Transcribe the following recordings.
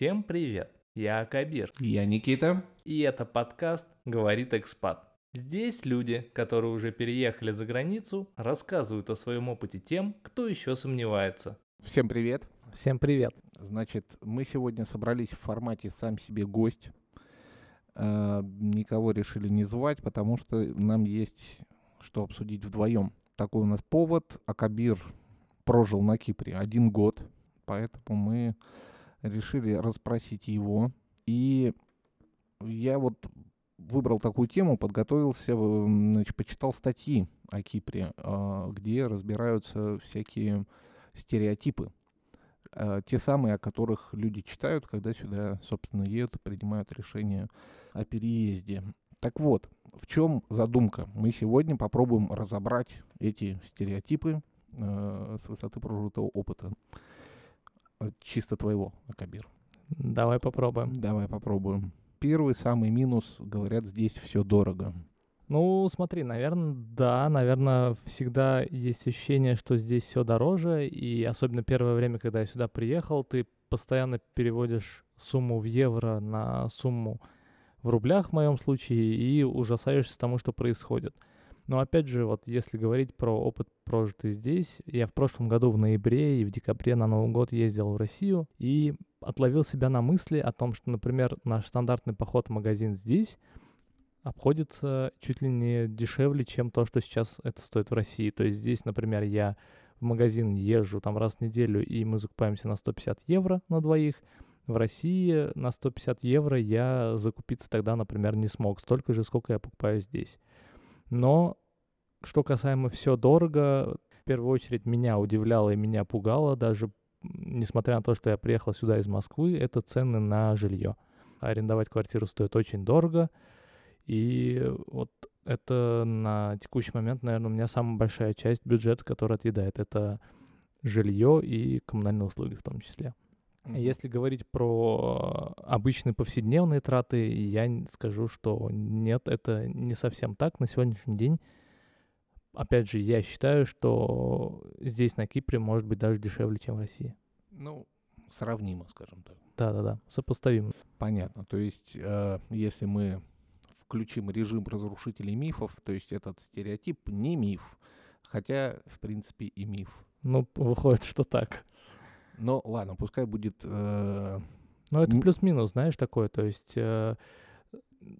Всем привет! Я Акабир. Я Никита. И это подкаст «Говорит экспат». Здесь люди, которые уже переехали за границу, рассказывают о своем опыте тем, кто еще сомневается. Всем привет. Всем привет. Значит, мы сегодня собрались в формате «Сам себе гость». Э, никого решили не звать, потому что нам есть что обсудить вдвоем. Такой у нас повод. Акабир прожил на Кипре один год, поэтому мы решили расспросить его. И я вот выбрал такую тему, подготовился, значит, почитал статьи о Кипре, а, где разбираются всякие стереотипы. А, те самые, о которых люди читают, когда сюда, собственно, едут, принимают решение о переезде. Так вот, в чем задумка? Мы сегодня попробуем разобрать эти стереотипы э, с высоты прожитого опыта. Чисто твоего, Акабир. Давай попробуем. Давай попробуем. Первый самый минус, говорят, здесь все дорого. Ну, смотри, наверное, да, наверное, всегда есть ощущение, что здесь все дороже, и особенно первое время, когда я сюда приехал, ты постоянно переводишь сумму в евро на сумму в рублях в моем случае и ужасаешься тому, что происходит. Но опять же, вот если говорить про опыт прожитый здесь, я в прошлом году в ноябре и в декабре на Новый год ездил в Россию и отловил себя на мысли о том, что, например, наш стандартный поход в магазин здесь обходится чуть ли не дешевле, чем то, что сейчас это стоит в России. То есть здесь, например, я в магазин езжу там раз в неделю, и мы закупаемся на 150 евро на двоих. В России на 150 евро я закупиться тогда, например, не смог. Столько же, сколько я покупаю здесь. Но что касаемо все дорого, в первую очередь меня удивляло и меня пугало, даже несмотря на то, что я приехал сюда из Москвы, это цены на жилье. Арендовать квартиру стоит очень дорого, и вот это на текущий момент, наверное, у меня самая большая часть бюджета, которая отъедает. Это жилье и коммунальные услуги в том числе. Если говорить про обычные повседневные траты, я скажу, что нет, это не совсем так. На сегодняшний день, опять же, я считаю, что здесь, на Кипре, может быть даже дешевле, чем в России. Ну, сравнимо, скажем так. Да-да-да, сопоставимо. Понятно. То есть, э, если мы включим режим разрушителей мифов, то есть этот стереотип не миф, хотя, в принципе, и миф. Ну, выходит, что так. Но ладно, пускай будет... Э, ну, это плюс-минус, знаешь, такое. То есть э,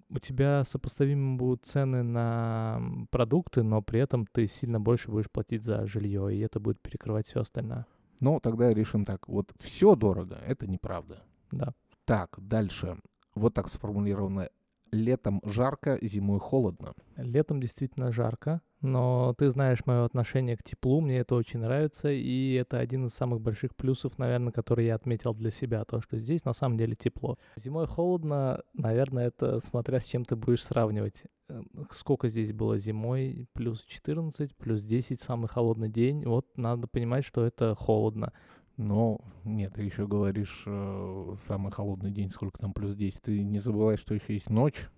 у тебя сопоставимы будут цены на продукты, но при этом ты сильно больше будешь платить за жилье, и это будет перекрывать все остальное. Ну, тогда решим так. Вот все дорого, это неправда. Да. Так, дальше. Вот так сформулировано. Летом жарко, зимой холодно. Летом действительно жарко, но ты знаешь мое отношение к теплу, мне это очень нравится, и это один из самых больших плюсов, наверное, который я отметил для себя, то, что здесь на самом деле тепло. Зимой холодно, наверное, это смотря с чем ты будешь сравнивать. Э, сколько здесь было зимой? Плюс 14, плюс 10, самый холодный день. Вот надо понимать, что это холодно. Но нет, ты еще говоришь э, самый холодный день, сколько там плюс 10. Ты не забывай, что еще есть ночь.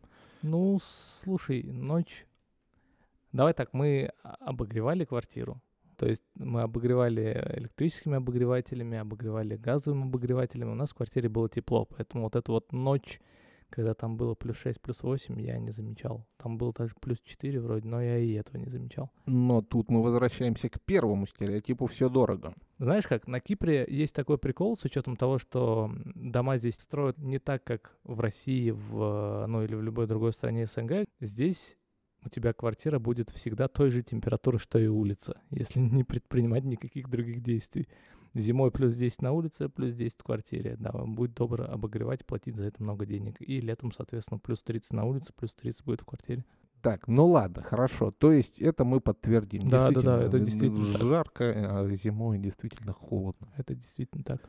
Ну, слушай, ночь Давай так, мы обогревали квартиру. То есть мы обогревали электрическими обогревателями, обогревали газовыми обогревателями. У нас в квартире было тепло, поэтому вот эту вот ночь, когда там было плюс 6, плюс 8, я не замечал. Там было даже плюс 4 вроде, но я и этого не замечал. Но тут мы возвращаемся к первому стереотипу «все дорого». Знаешь как, на Кипре есть такой прикол с учетом того, что дома здесь строят не так, как в России, в, ну или в любой другой стране СНГ. Здесь у тебя квартира будет всегда той же температуры, что и улица, если не предпринимать никаких других действий. Зимой плюс 10 на улице, плюс 10 в квартире. Да, будь добр обогревать, платить за это много денег. И летом, соответственно, плюс 30 на улице, плюс 30 будет в квартире. Так, ну ладно, хорошо. То есть это мы подтвердим. Да, да, да, это действительно жарко, так. а зимой действительно холодно. Это действительно так.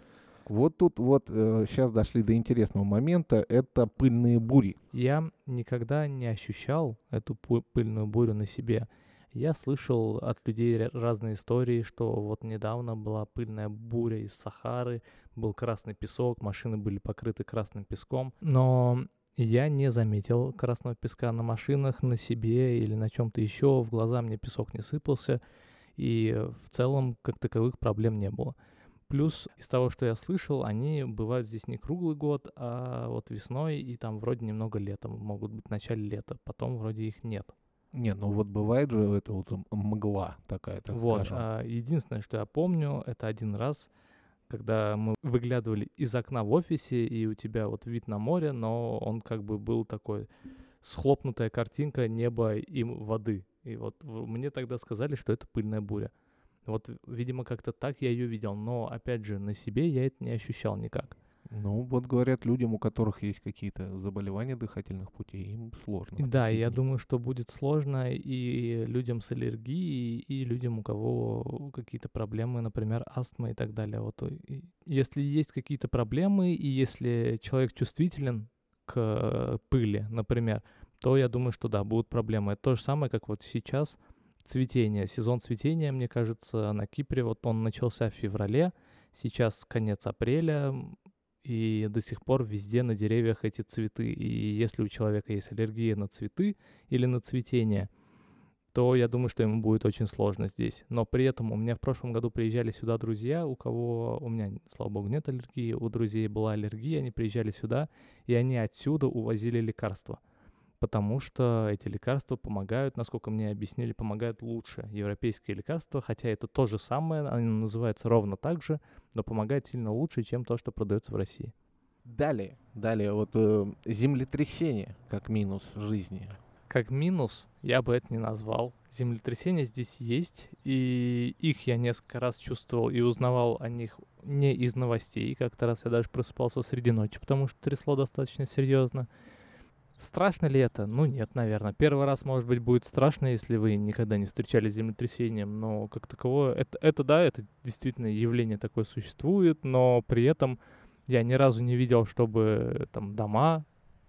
Вот тут вот э, сейчас дошли до интересного момента, это пыльные бури. Я никогда не ощущал эту пыльную бурю на себе. Я слышал от людей разные истории, что вот недавно была пыльная буря из Сахары, был красный песок, машины были покрыты красным песком, но я не заметил красного песка на машинах, на себе или на чем-то еще, в глаза мне песок не сыпался, и в целом как таковых проблем не было. Плюс из того, что я слышал, они бывают здесь не круглый год, а вот весной и там вроде немного летом, могут быть в начале лета, потом вроде их нет. Не, ну вот бывает же это вот мгла такая, так Вот, скажем. а, единственное, что я помню, это один раз, когда мы выглядывали из окна в офисе, и у тебя вот вид на море, но он как бы был такой схлопнутая картинка неба и воды. И вот мне тогда сказали, что это пыльная буря. Вот, видимо, как-то так я ее видел, но, опять же, на себе я это не ощущал никак. Ну, вот говорят, людям, у которых есть какие-то заболевания дыхательных путей, им сложно. Да, я думаю, что будет сложно и людям с аллергией, и людям, у кого какие-то проблемы, например, астма и так далее. Вот э, если есть какие-то проблемы, и если человек чувствителен к пыли, например, то я думаю, что да, будут проблемы. Это то же самое, как вот сейчас цветение. Сезон цветения, мне кажется, на Кипре, вот он начался в феврале, сейчас конец апреля, и до сих пор везде на деревьях эти цветы. И если у человека есть аллергия на цветы или на цветение, то я думаю, что ему будет очень сложно здесь. Но при этом у меня в прошлом году приезжали сюда друзья, у кого, у меня, слава богу, нет аллергии, у друзей была аллергия, они приезжали сюда, и они отсюда увозили лекарства. Потому что эти лекарства помогают, насколько мне объяснили, помогают лучше. Европейские лекарства, хотя это то же самое, они называются ровно так же, но помогает сильно лучше, чем то, что продается в России. Далее, далее, вот э, землетрясение как минус жизни. Как минус я бы это не назвал. Землетрясения здесь есть, и их я несколько раз чувствовал и узнавал о них не из новостей. Как-то раз я даже просыпался среди ночи, потому что трясло достаточно серьезно. Страшно ли это? Ну нет, наверное. Первый раз, может быть, будет страшно, если вы никогда не встречались с землетрясением, но как таковое, это, это да, это действительно явление такое существует, но при этом я ни разу не видел, чтобы там дома,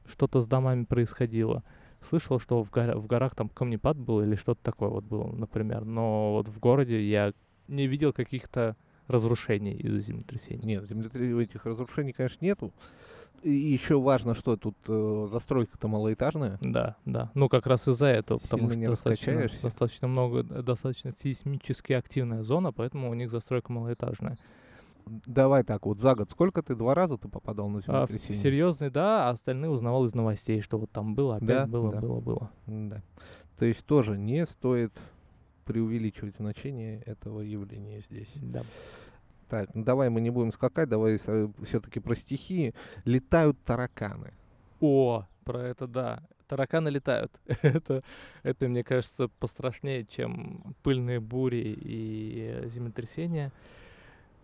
что-то с домами происходило. Слышал, что в, гора- в горах там камнепад был или что-то такое вот было, например, но вот в городе я не видел каких-то разрушений из-за землетрясений. Нет, землетрясений этих разрушений, конечно, нету. И еще важно, что тут э, застройка-то малоэтажная. Да, да. Ну, как раз из-за этого, потому Сильно что достаточно, достаточно много, э, достаточно сейсмически активная зона, поэтому у них застройка малоэтажная. Давай так, вот за год сколько ты, два раза ты попадал на А, землетрясение? серьезный, да, а остальные узнавал из новостей, что вот там было, опять Да, было, да. было, было. Да. То есть тоже не стоит преувеличивать значение этого явления здесь. Да. Так, ну давай мы не будем скакать, давай все-таки про стихии. Летают тараканы. О, про это да. Тараканы летают. это, это, мне кажется, пострашнее, чем пыльные бури и землетрясения.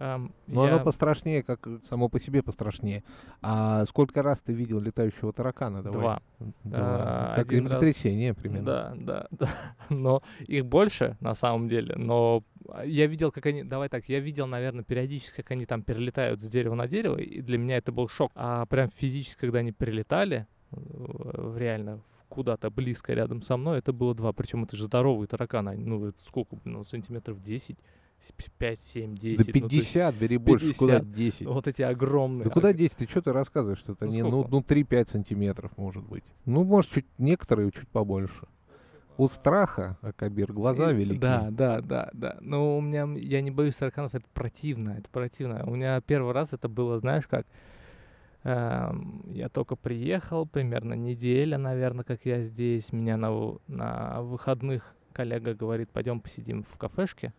Ам, Но я- оно пострашнее, как само по себе пострашнее. А сколько раз ты видел летающего таракана? Давай. Два. Два. А, как один раз- землетрясение примерно. Да, да, да. Но их больше, на самом деле. Но а, я видел, как они... Давай так, я видел, наверное, периодически, как они там перелетают с дерева на дерево, и для меня это был шок. А прям физически, когда они перелетали, в- реально куда-то близко рядом со мной, это было два. Причем это же здоровые тараканы. они, Ну, это сколько, ну, сантиметров 10, 5, 7, 10. Да ну, то есть 50, бери больше, куда 50. 10? вот эти огромные. Да куда а, 10? Ты что ты рассказываешь? Это Ну, не, ну, ну 3-5 сантиметров может быть. Ну, может, чуть некоторые чуть побольше. От страха, Акабир, глаза И- велики. Да, да, да, да. Но у меня, я не боюсь тараканов, это противно, это противно. У меня первый раз это было, знаешь как, эм, я только приехал, примерно неделя, наверное, как я здесь. Меня на, на выходных коллега говорит, пойдем посидим в кафешке.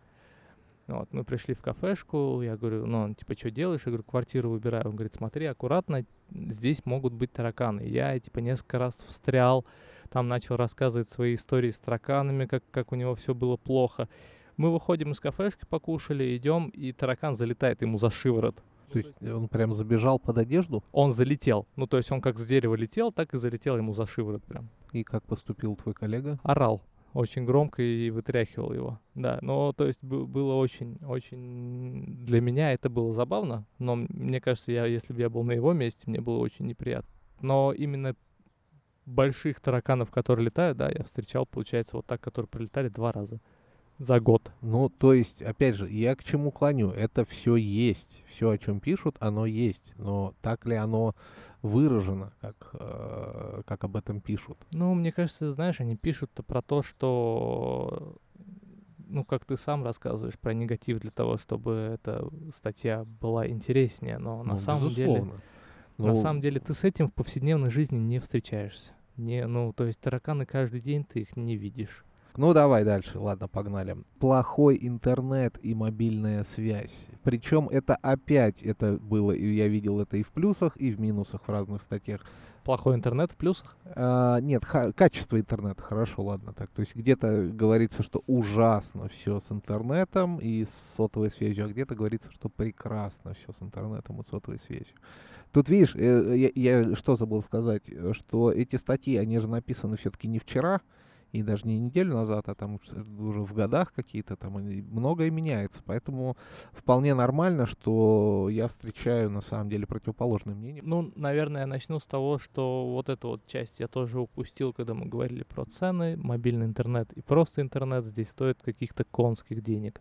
Вот, мы пришли в кафешку, я говорю, ну, он, типа, что делаешь? Я говорю, квартиру выбираю. Он говорит, смотри, аккуратно, здесь могут быть тараканы. Я, типа, несколько раз встрял, там начал рассказывать свои истории с тараканами, как, как у него все было плохо. Мы выходим из кафешки, покушали, идем, и таракан залетает ему за шиворот. То есть он прям забежал под одежду? Он залетел. Ну, то есть он как с дерева летел, так и залетел ему за шиворот прям. И как поступил твой коллега? Орал очень громко и вытряхивал его. Да, но то есть бы- было очень, очень... Для меня это было забавно, но мне кажется, я, если бы я был на его месте, мне было очень неприятно. Но именно больших тараканов, которые летают, да, я встречал, получается, вот так, которые прилетали два раза за год. Ну, то есть, опять же, я к чему клоню? Это все есть. Все, о чем пишут, оно есть. Но так ли оно выражено, как, э, как об этом пишут? Ну, мне кажется, знаешь, они пишут про то, что ну, как ты сам рассказываешь про негатив для того, чтобы эта статья была интереснее, но на Ну, самом деле, безусловно. на Ну, самом деле ты с этим в повседневной жизни не встречаешься. Не, ну, то есть тараканы каждый день ты их не видишь. Ну давай дальше, ладно, погнали. Плохой интернет и мобильная связь. Причем это опять, это было, и я видел это и в плюсах, и в минусах в разных статьях. Плохой интернет в плюсах. А, нет, качество интернета, хорошо, ладно так. То есть где-то говорится, что ужасно все с интернетом и с сотовой связью, а где-то говорится, что прекрасно все с интернетом и сотовой связью. Тут видишь, э, я, я что забыл сказать, э, что эти статьи, они же написаны все-таки не вчера, и даже не неделю назад, а там уже в годах какие-то, там многое меняется. Поэтому вполне нормально, что я встречаю на самом деле противоположное мнение. Ну, наверное, я начну с того, что вот эту вот часть я тоже упустил, когда мы говорили про цены. Мобильный интернет и просто интернет здесь стоит каких-то конских денег.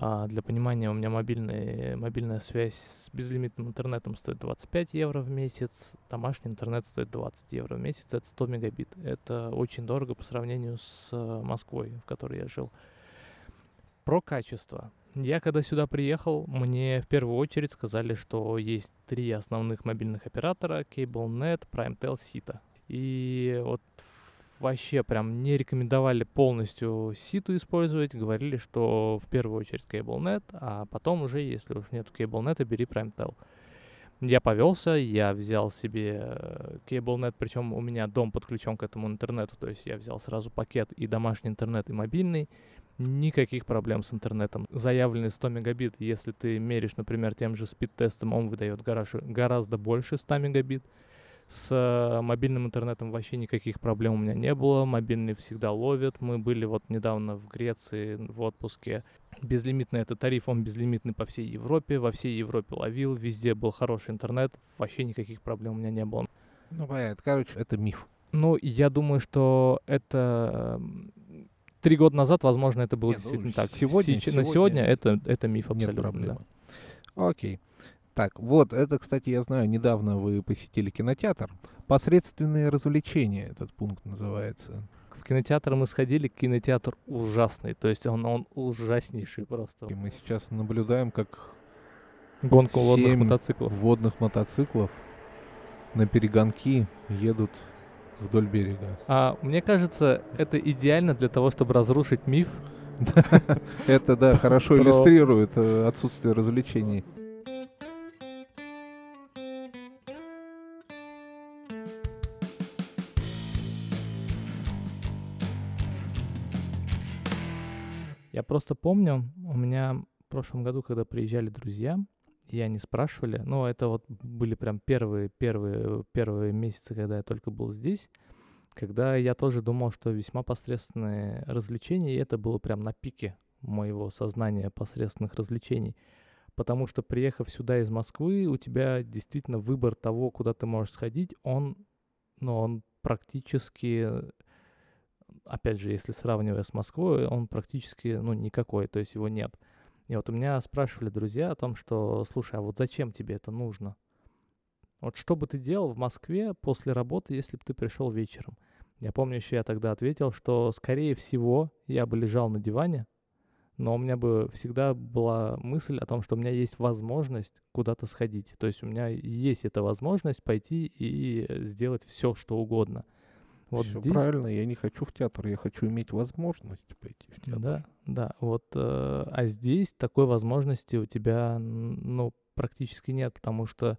А для понимания, у меня мобильный, мобильная связь с безлимитным интернетом стоит 25 евро в месяц, домашний интернет стоит 20 евро в месяц, это 100 мегабит. Это очень дорого по сравнению с э, Москвой, в которой я жил. Про качество. Я когда сюда приехал, мне в первую очередь сказали, что есть три основных мобильных оператора, CableNet, PrimeTel, Sita. И вот вообще прям не рекомендовали полностью ситу использовать, говорили, что в первую очередь CableNet, а потом уже, если уж нет CableNet, бери PrimeTel. Я повелся, я взял себе э, CableNet, причем у меня дом подключен к этому интернету, то есть я взял сразу пакет и домашний интернет, и мобильный. Никаких проблем с интернетом. Заявленный 100 мегабит, если ты меришь, например, тем же спид-тестом, он выдает гораздо, гораздо больше 100 мегабит. С э, мобильным интернетом вообще никаких проблем у меня не было. Мобильный всегда ловит. Мы были вот недавно в Греции в отпуске. Безлимитный это тариф, он безлимитный по всей Европе. Во всей Европе ловил, везде был хороший интернет. Вообще никаких проблем у меня не было. Ну, понятно, короче, это миф. Ну, я думаю, что это три года назад, возможно, это было Не, ну, действительно так. сегодня- Сеч- На сегодня сегодня это, это миф Нет абсолютно. проблемы. да. Окей. Так, вот, это, кстати, я знаю, недавно вы посетили кинотеатр. Посредственные развлечения этот пункт называется. В кинотеатр мы сходили, кинотеатр ужасный. То есть он, он ужаснейший просто. И мы сейчас наблюдаем, как Гонку водных мотоциклов. водных мотоциклов на перегонки едут вдоль берега. А мне кажется, это идеально для того, чтобы разрушить миф. Это, да, хорошо иллюстрирует э, отсутствие развлечений. Я просто помню, у меня в прошлом году, когда приезжали друзья, и они спрашивали, ну, это вот были прям первые, первые, первые месяцы, когда я только был здесь, когда я тоже думал, что весьма посредственные развлечения, и это было прям на пике моего сознания посредственных развлечений. Потому что, приехав сюда из Москвы, у тебя действительно выбор того, куда ты можешь сходить, он, ну, он практически, опять же, если сравнивая с Москвой, он практически, ну, никакой, то есть его нет. И вот у меня спрашивали друзья о том, что, слушай, а вот зачем тебе это нужно? Вот что бы ты делал в Москве после работы, если бы ты пришел вечером? Я помню еще, я тогда ответил, что, скорее всего, я бы лежал на диване, но у меня бы всегда была мысль о том, что у меня есть возможность куда-то сходить. То есть у меня есть эта возможность пойти и сделать все, что угодно. Вот Всё здесь... правильно, я не хочу в театр, я хочу иметь возможность пойти в театр. Да, да. Вот, э, а здесь такой возможности у тебя, ну, практически нет, потому что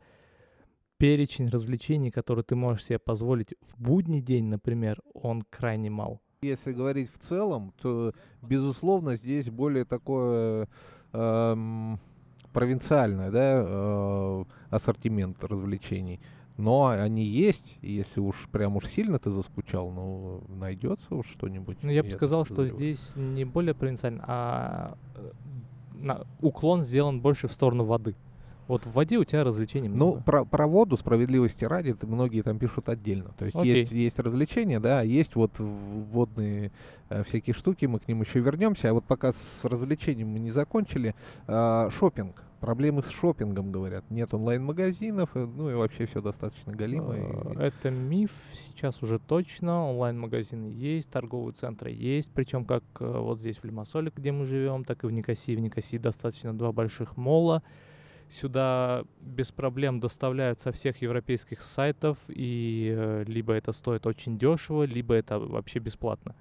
перечень развлечений, которые ты можешь себе позволить в будний день, например, он крайне мал. Если говорить в целом, то, безусловно, здесь более такое эм, провинциальное, да, э, ассортимент развлечений. Но они есть, и если уж прям уж сильно ты заскучал, ну, найдется уж что-нибудь. Ну, я бы сказал, что здесь не более провинциально, а э, на- уклон сделан больше в сторону воды. Вот в воде у тебя развлечений Ну, много. про, про воду, справедливости ради, многие там пишут отдельно. То есть Окей. есть, есть развлечения, да, а есть вот водные э, всякие штуки, мы к ним еще вернемся. А вот пока с развлечением мы не закончили, шопинг. Проблемы с шопингом, говорят. Нет онлайн-магазинов, э, ну и вообще все достаточно галимо. Э, Это миф, сейчас уже точно. Онлайн-магазины есть, торговые центры есть. Причем как э, вот здесь в Лимассоле, где мы живем, так и в Никосии. В Никосии достаточно два больших мола. Сюда без проблем доставляют со всех европейских сайтов, и э, либо это стоит очень дешево, либо это вообще бесплатно.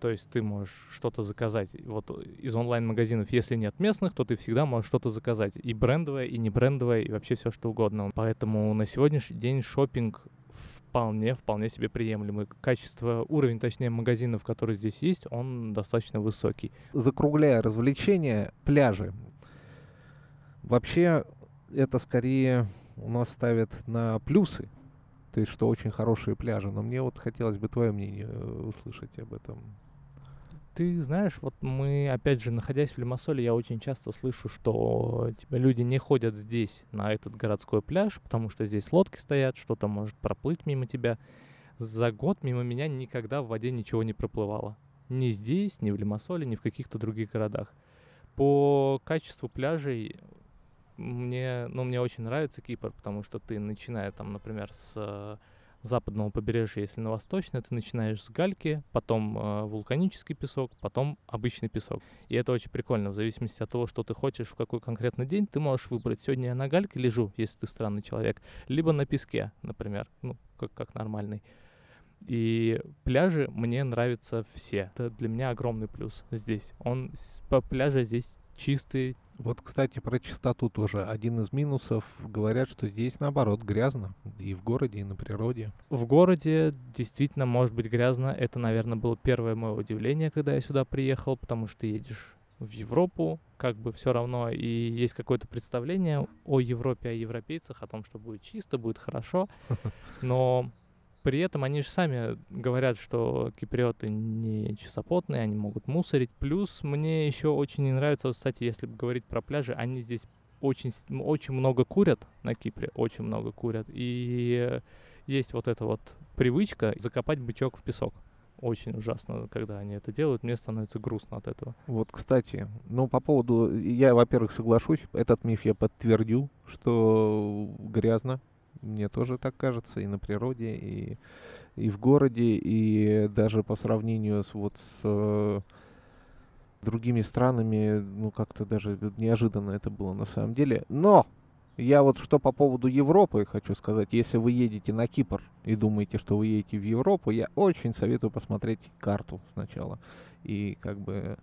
То есть ты можешь что-то заказать вот из онлайн-магазинов. Если нет местных, то ты всегда можешь что-то заказать. И брендовое, и не брендовое, и вообще все что угодно. Поэтому на сегодняшний день шопинг вполне, вполне себе приемлемый. Качество, уровень, точнее, магазинов, которые здесь есть, он достаточно высокий. Закругляя развлечения, пляжи. Вообще, это скорее у нас ставят на плюсы. То есть, что очень хорошие пляжи. Но мне вот хотелось бы твое мнение э, услышать об этом. Ты знаешь, вот мы, опять же, находясь в Лимассоле, я очень часто слышу, что типа, люди не ходят здесь, на этот городской пляж, потому что здесь лодки стоят, что-то может проплыть мимо тебя. За год мимо меня никогда в воде ничего не проплывало. Ни здесь, ни в Лимассоле, ни в каких-то других городах. По качеству пляжей мне, ну, мне очень нравится Кипр, потому что ты, начиная там, например, с э, западного побережья, если на восточное, ты начинаешь с гальки, потом э, вулканический песок, потом обычный песок. И это очень прикольно. В зависимости от того, что ты хочешь в какой конкретный день, ты можешь выбрать. Сегодня я на гальке лежу, если ты странный человек, либо на песке, например, ну, как, как нормальный. И пляжи мне нравятся все. Это для меня огромный плюс здесь. Он по пляжи здесь чистый. Вот, кстати, про чистоту тоже. Один из минусов. Говорят, что здесь, наоборот, грязно. И в городе, и на природе. В городе действительно может быть грязно. Это, наверное, было первое мое удивление, когда я сюда приехал, потому что едешь в Европу, как бы все равно, и есть какое-то представление о Европе, о европейцах, о том, что будет чисто, будет хорошо, но при этом они же сами говорят, что киприоты не чистоплотные, они могут мусорить. Плюс мне еще очень не нравится, вот, кстати, если говорить про пляжи, они здесь очень, очень много курят на Кипре, очень много курят. И есть вот эта вот привычка закопать бычок в песок. Очень ужасно, когда они это делают. Мне становится грустно от этого. Вот, кстати, ну, по поводу... Я, во-первых, соглашусь. Этот миф я подтвердю, что грязно. Мне тоже так кажется. И на природе, и, и в городе, и даже по сравнению с вот с э, другими странами, ну, как-то даже неожиданно это было на самом деле. Но! Я вот что по поводу Европы хочу сказать. Если вы едете на Кипр и думаете, что вы едете в Европу, я очень советую посмотреть карту сначала. И как бы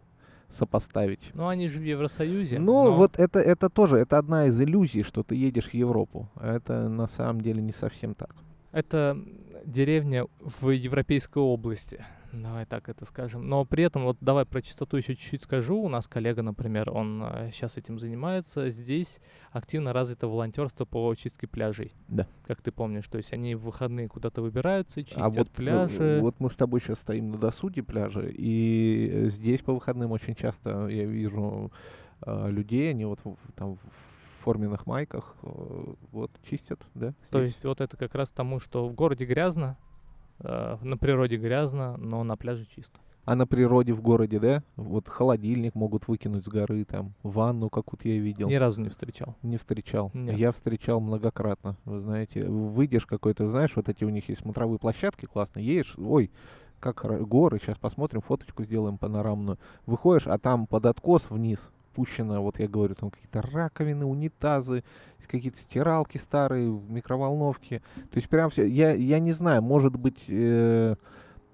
сопоставить. Ну, они же в Евросоюзе. Ну, но вот это, это тоже, это одна из иллюзий, что ты едешь в Европу. А Это на самом деле не совсем так. Это деревня в Европейской области. Давай так это скажем. Но при этом, вот давай про чистоту еще чуть-чуть скажу. У нас коллега, например, он сейчас этим занимается. Здесь активно развито волонтерство по очистке пляжей. Да. Как ты помнишь. То есть они в выходные куда-то выбираются, чистят а вот, э, пляжи. вот мы с тобой сейчас стоим на досуге пляжа, и э, здесь по выходным очень часто я вижу э, людей, они вот там в форменных майках э, вот чистят, да? То здесь. есть вот это как раз тому, что в городе грязно, э, на природе грязно, но на пляже чисто. А на природе в городе, да? Вот холодильник могут выкинуть с горы, там, ванну какую-то я видел. Ни разу не встречал. Не встречал. Нет. Я встречал многократно. Вы знаете, выйдешь какой-то, знаешь, вот эти у них есть смотровые площадки классные, едешь, ой, как горы, сейчас посмотрим, фоточку сделаем панорамную. Выходишь, а там под откос вниз пущено, вот я говорю, там какие-то раковины, унитазы, какие-то стиралки старые, микроволновки. То есть прям все, я, я не знаю, может быть, э,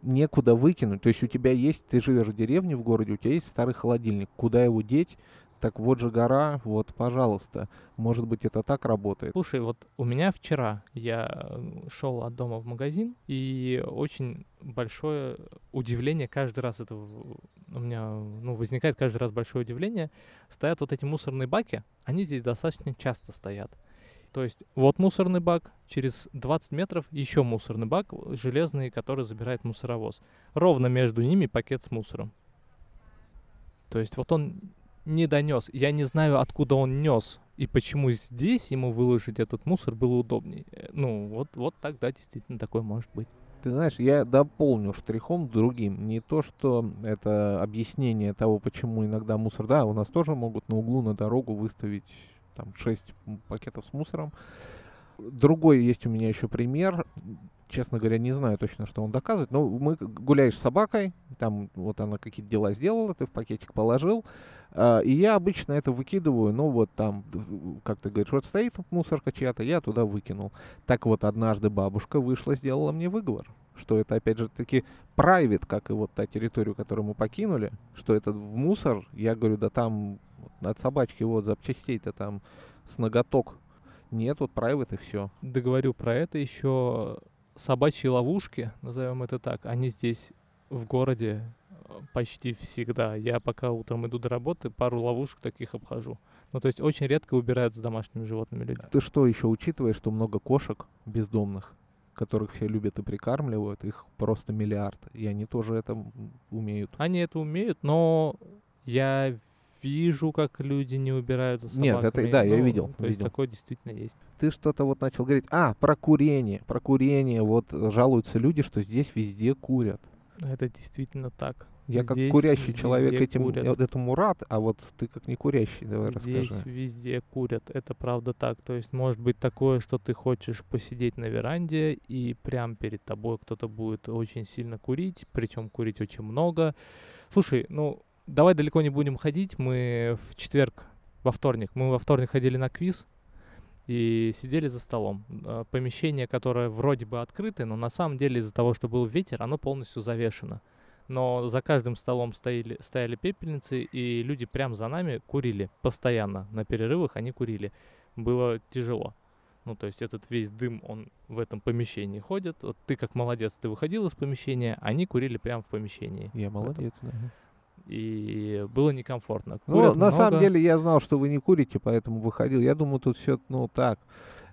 некуда выкинуть. То есть у тебя есть, ты живешь в деревне в городе, у тебя есть старый холодильник. Куда его деть? Так вот же гора, вот, пожалуйста. Может быть, это так работает. Слушай, вот у меня вчера я шел от дома в магазин, и очень большое удивление каждый раз это у меня ну, возникает каждый раз большое удивление. Стоят вот эти мусорные баки, они здесь достаточно часто стоят. То есть вот мусорный бак, через 20 метров еще мусорный бак железный, который забирает мусоровоз. Ровно между ними пакет с мусором. То есть вот он не донес. Я не знаю, откуда он нес и почему здесь ему выложить этот мусор было удобнее. Э, Ну, вот, вот тогда действительно такое может быть. Ты знаешь, я дополню штрихом другим. Не то, что это объяснение того, почему иногда мусор... Да, у нас тоже могут на углу, на дорогу выставить там 6 пакетов с мусором. Другой есть у меня еще пример. Честно говоря, не знаю точно, что он доказывает. Но мы гуляешь с собакой, там вот она какие-то дела сделала, ты в пакетик положил. Uh, и я обычно это выкидываю, ну вот там, как ты говоришь, вот стоит мусорка чья-то, я туда выкинул. Так вот, однажды бабушка вышла, сделала мне выговор, что это опять же таки private, как и вот та территорию, которую мы покинули, что это в мусор, я говорю, да там от собачки вот запчастей-то там с ноготок нет, вот private и все. Договорю про это еще собачьи ловушки, назовем это так, они здесь в городе э, почти всегда. Я пока утром иду до работы, пару ловушек таких обхожу. Ну, то есть очень редко убирают с домашними животными люди. Ты что еще учитываешь, что много кошек бездомных, которых все любят и прикармливают, их просто миллиард, и они тоже это умеют. Они это умеют, но я вижу, как люди не убирают за собаками. Нет, это да, ну, я видел. То видел. есть такое действительно есть. Ты что-то вот начал говорить. А, про курение. Про курение. Вот жалуются люди, что здесь везде курят. Это действительно так. Я здесь как курящий человек этим, курят. этому рад, а вот ты как не курящий, давай здесь расскажи. везде курят, это правда так. То есть может быть такое, что ты хочешь посидеть на веранде, и прям перед тобой кто-то будет очень сильно курить, причем курить очень много. Слушай, ну давай далеко не будем ходить. Мы в четверг, во вторник, мы во вторник ходили на квиз и сидели за столом. Э, помещение, которое вроде бы открытое, но на самом деле из-за того, что был ветер, оно полностью завешено. Но за каждым столом стояли, стояли пепельницы, и люди прямо за нами курили постоянно. На перерывах они курили. Было тяжело. Ну, то есть этот весь дым, он в этом помещении ходит. Вот ты как молодец, ты выходил из помещения, они курили прямо в помещении. Я молодец, да и было некомфортно. Ну, Курят ну, на самом деле я знал, что вы не курите, поэтому выходил. Я думаю, тут все, ну, так.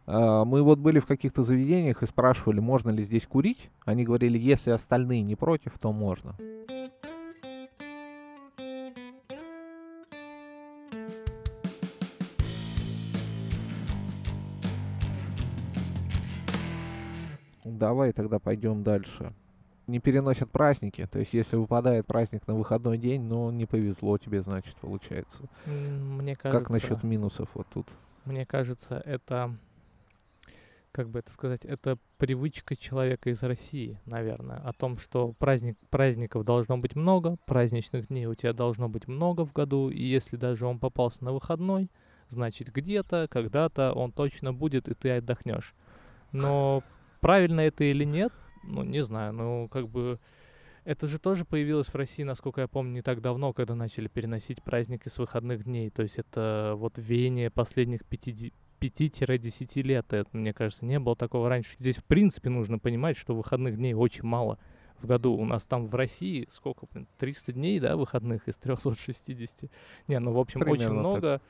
Uh, мы вот были в каких-то заведениях и спрашивали, можно ли здесь курить. Они говорили, если остальные не против, то можно. Давай тогда пойдем дальше не переносят праздники. То есть, если выпадает праздник на выходной день, ну, не повезло тебе, значит, получается. Мне кажется... Как насчет минусов вот тут? Мне кажется, это... Как бы это сказать? Это привычка человека из России, наверное, о том, что праздник, праздников должно быть много, праздничных дней у тебя должно быть много в году, и если даже он попался на выходной, значит, где-то, когда-то он точно будет, и ты отдохнешь. Но правильно это или нет, ну, не знаю, ну, как бы... Это же тоже появилось в России, насколько я помню, не так давно, когда начали переносить праздники с выходных дней. То есть это вот веяние последних 5-10 лет. Это, мне кажется, не было такого раньше. Здесь, в принципе, нужно понимать, что выходных дней очень мало в году. У нас там в России сколько, блин, 300 дней, да, выходных из 360. Не, ну, в общем, Примерно очень много.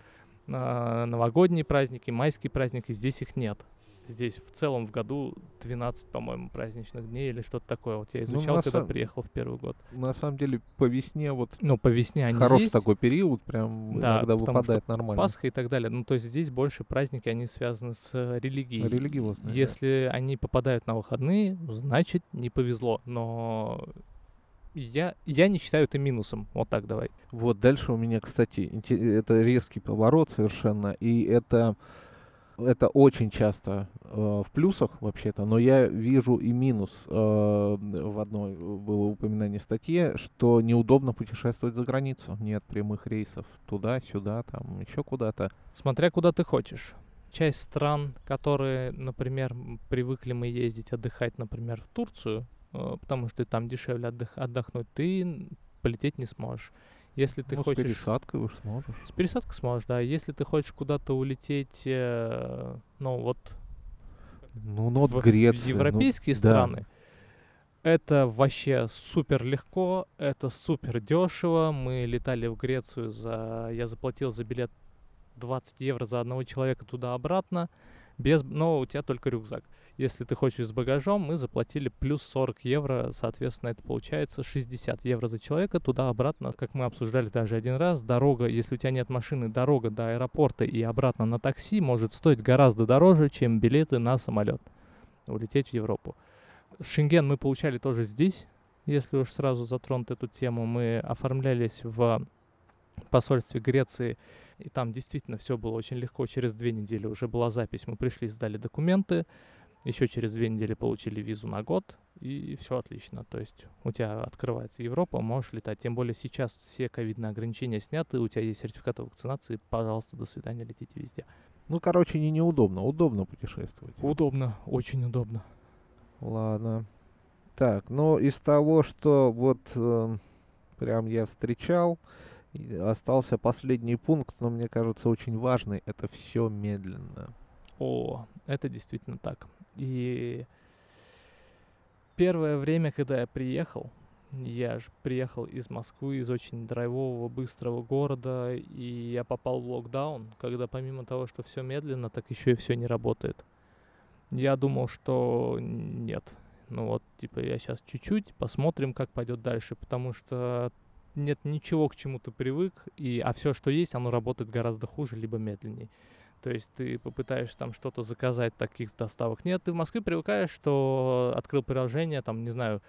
А, новогодние праздники, майские праздники, здесь их нет здесь в целом в году 12, по-моему, праздничных дней или что-то такое. Вот я ну, изучал, ну, когда сам... приехал в первый год. На самом деле по весне вот. Ну по весне они хороший есть. такой период, прям да, иногда выпадает нормально. Пасха и так далее. Ну то есть здесь больше праздники они связаны с э, религией. Религиозные. Если да. они попадают на выходные, значит не повезло. Но я, я не считаю это минусом. Вот так давай. Вот дальше у меня, кстати, это резкий поворот совершенно, и это это очень часто э, в плюсах вообще-то, но я вижу и минус. Э, в одной было упоминание в статье, что неудобно путешествовать за границу. Нет прямых рейсов туда-сюда, там еще куда-то. Смотря куда ты хочешь. Часть стран, которые, например, привыкли мы ездить отдыхать, например, в Турцию, э, потому что там дешевле отдых- отдохнуть, ты полететь не сможешь. Если ты ну, хочешь... С пересадкой уж сможешь. С пересадкой сможешь, да. Если ты хочешь куда-то улететь, э, ну вот... Ну, ну вот в, Греция. В европейские ну, страны. Да. Это вообще супер легко, это супер дешево. Мы летали в Грецию за... Я заплатил за билет 20 евро за одного человека туда-обратно. Без... Но у тебя только рюкзак. Если ты хочешь с багажом, мы заплатили плюс 40 евро, соответственно, это получается 60 евро за человека туда-обратно, как мы обсуждали даже один раз. Дорога, если у тебя нет машины, дорога до аэропорта и обратно на такси может стоить гораздо дороже, чем билеты на самолет. Улететь в Европу. Шенген мы получали тоже здесь, если уж сразу затронуть эту тему. Мы оформлялись в посольстве Греции, и там действительно все было очень легко. Через две недели уже была запись. Мы пришли, сдали документы, еще через две недели получили визу на год, и все отлично. То есть у тебя открывается Европа, можешь летать. Тем более сейчас все ковидные ограничения сняты, у тебя есть сертификат вакцинации, пожалуйста, до свидания, летите везде. Ну, короче, не неудобно, удобно путешествовать. Удобно, очень удобно. Ладно. Так, ну из того, что вот э, прям я встречал, остался последний пункт, но мне кажется очень важный. Это все медленно. О, это действительно так. И первое время, когда я приехал, я же приехал из Москвы, из очень драйвового, быстрого города, и я попал в локдаун, когда помимо того, что все медленно, так еще и все не работает. Я думал, что нет. Ну вот, типа, я сейчас чуть-чуть посмотрим, как пойдет дальше, потому что нет ничего, к чему ты привык, и, а все, что есть, оно работает гораздо хуже, либо медленнее. То есть ты попытаешься там что-то заказать, таких доставок нет. Ты в Москве привыкаешь, что открыл приложение, там, не знаю,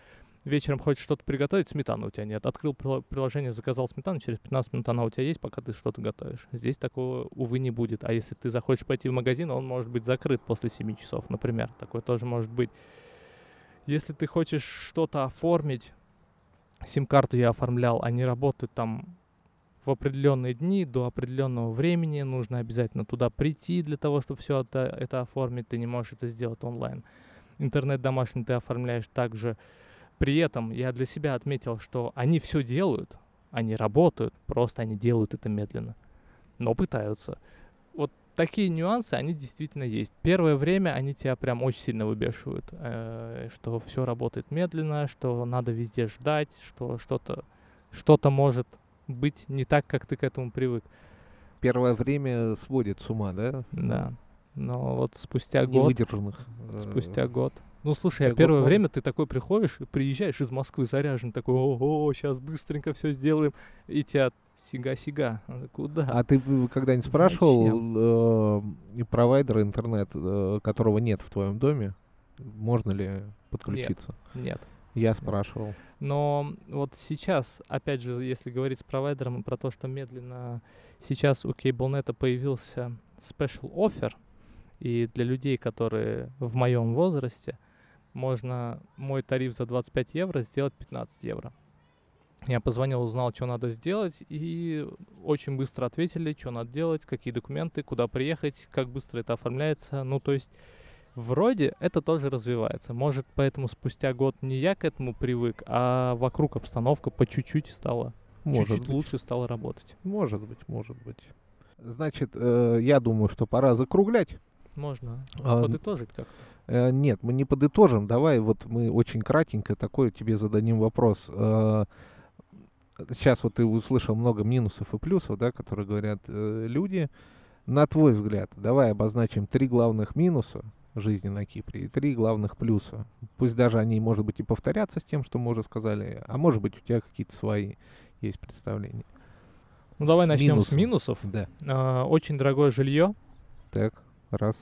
вечером хочешь что-то приготовить, сметаны у тебя нет. Открыл приложение, заказал сметану, через 15 минут она у тебя есть, пока ты что-то готовишь. Здесь такого, увы, не будет. А если ты захочешь пойти в магазин, он может быть закрыт после 7 часов, например. Такое тоже может быть. Если ты хочешь что-то оформить, сим-карту я оформлял, они работают там в определенные дни, до определенного времени, нужно обязательно туда прийти для того, чтобы все это, это оформить, ты не можешь это сделать онлайн. Интернет домашний ты оформляешь также при этом я для себя отметил, что они все делают, они работают, просто они делают это медленно, но пытаются. Такие нюансы, они действительно есть. Первое время они тебя прям очень сильно выбешивают, э, что все работает медленно, что надо везде ждать, что что-то что-то может быть не так, как ты к этому привык. Первое время сводит с ума, да? Да. Но вот спустя год... Невыдержанных. Спустя год ну, слушай, а первое время ты такой приходишь, приезжаешь из Москвы заряжен, такой, ого, сейчас быстренько все сделаем, и тебя сига-сига. Куда? А ты когда-нибудь спрашивал э, провайдера интернет, э, которого нет в твоем доме, можно ли подключиться? Нет. нет. Я спрашивал. Но вот сейчас, опять же, если говорить с провайдером про то, что медленно сейчас у CableNet появился special offer, и для людей, которые в моем возрасте – можно мой тариф за 25 евро сделать 15 евро. Я позвонил, узнал, что надо сделать, и очень быстро ответили, что надо делать, какие документы, куда приехать, как быстро это оформляется. Ну, то есть, вроде это тоже развивается. Может, поэтому спустя год не я к этому привык, а вокруг обстановка по чуть-чуть стала, может чуть-чуть быть. лучше стала работать. Может быть, может быть. Значит, э, я думаю, что пора закруглять. Можно а, подытожить как-то. Э, нет, мы не подытожим. Давай вот мы очень кратенько такой тебе зададим вопрос. Э, сейчас вот ты услышал много минусов и плюсов, да, которые говорят э, люди. На твой взгляд, давай обозначим три главных минуса жизни на Кипре и три главных плюса. Пусть даже они, может быть, и повторятся с тем, что мы уже сказали, а может быть, у тебя какие-то свои есть представления. Ну, давай с начнем минусом. с минусов. Да. А, очень дорогое жилье. Так, раз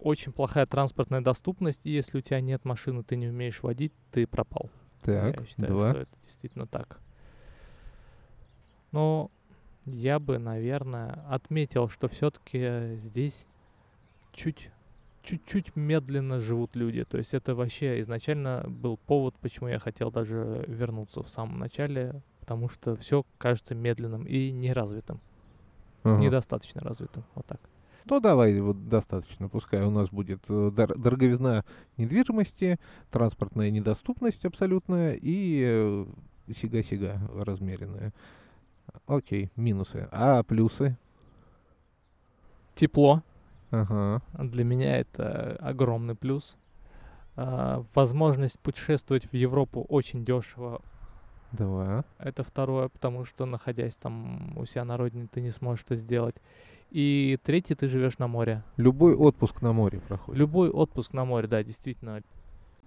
очень плохая транспортная доступность, и если у тебя нет машины, ты не умеешь водить, ты пропал. Так, я считаю, два. что это действительно так. Но я бы, наверное, отметил, что все-таки здесь чуть чуть-чуть медленно живут люди. То есть это вообще изначально был повод, почему я хотел даже вернуться в самом начале, потому что все кажется медленным и неразвитым. Ага. Недостаточно развитым. Вот так. Ну, давай, вот достаточно. Пускай у нас будет э, дор- дороговизна недвижимости, транспортная недоступность абсолютная и э, сига-сига размеренная. Окей, минусы. А плюсы? Тепло. Ага. Для меня это огромный плюс. А, возможность путешествовать в Европу очень дешево. Два. Это второе, потому что находясь там у себя на родине, ты не сможешь это сделать. И третий, ты живешь на море. Любой отпуск на море проходит. Любой отпуск на море, да, действительно.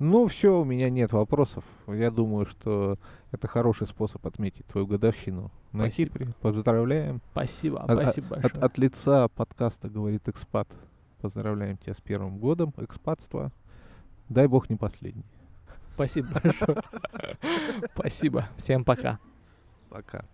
Ну, все, у меня нет вопросов. Я думаю, что это хороший способ отметить твою годовщину на спасибо. Кипре. Поздравляем. Спасибо, от, спасибо большое. От, от лица подкаста говорит экспат. Поздравляем тебя с первым годом экспатства. Дай бог не последний. Спасибо большое. Спасибо. Всем пока. Пока.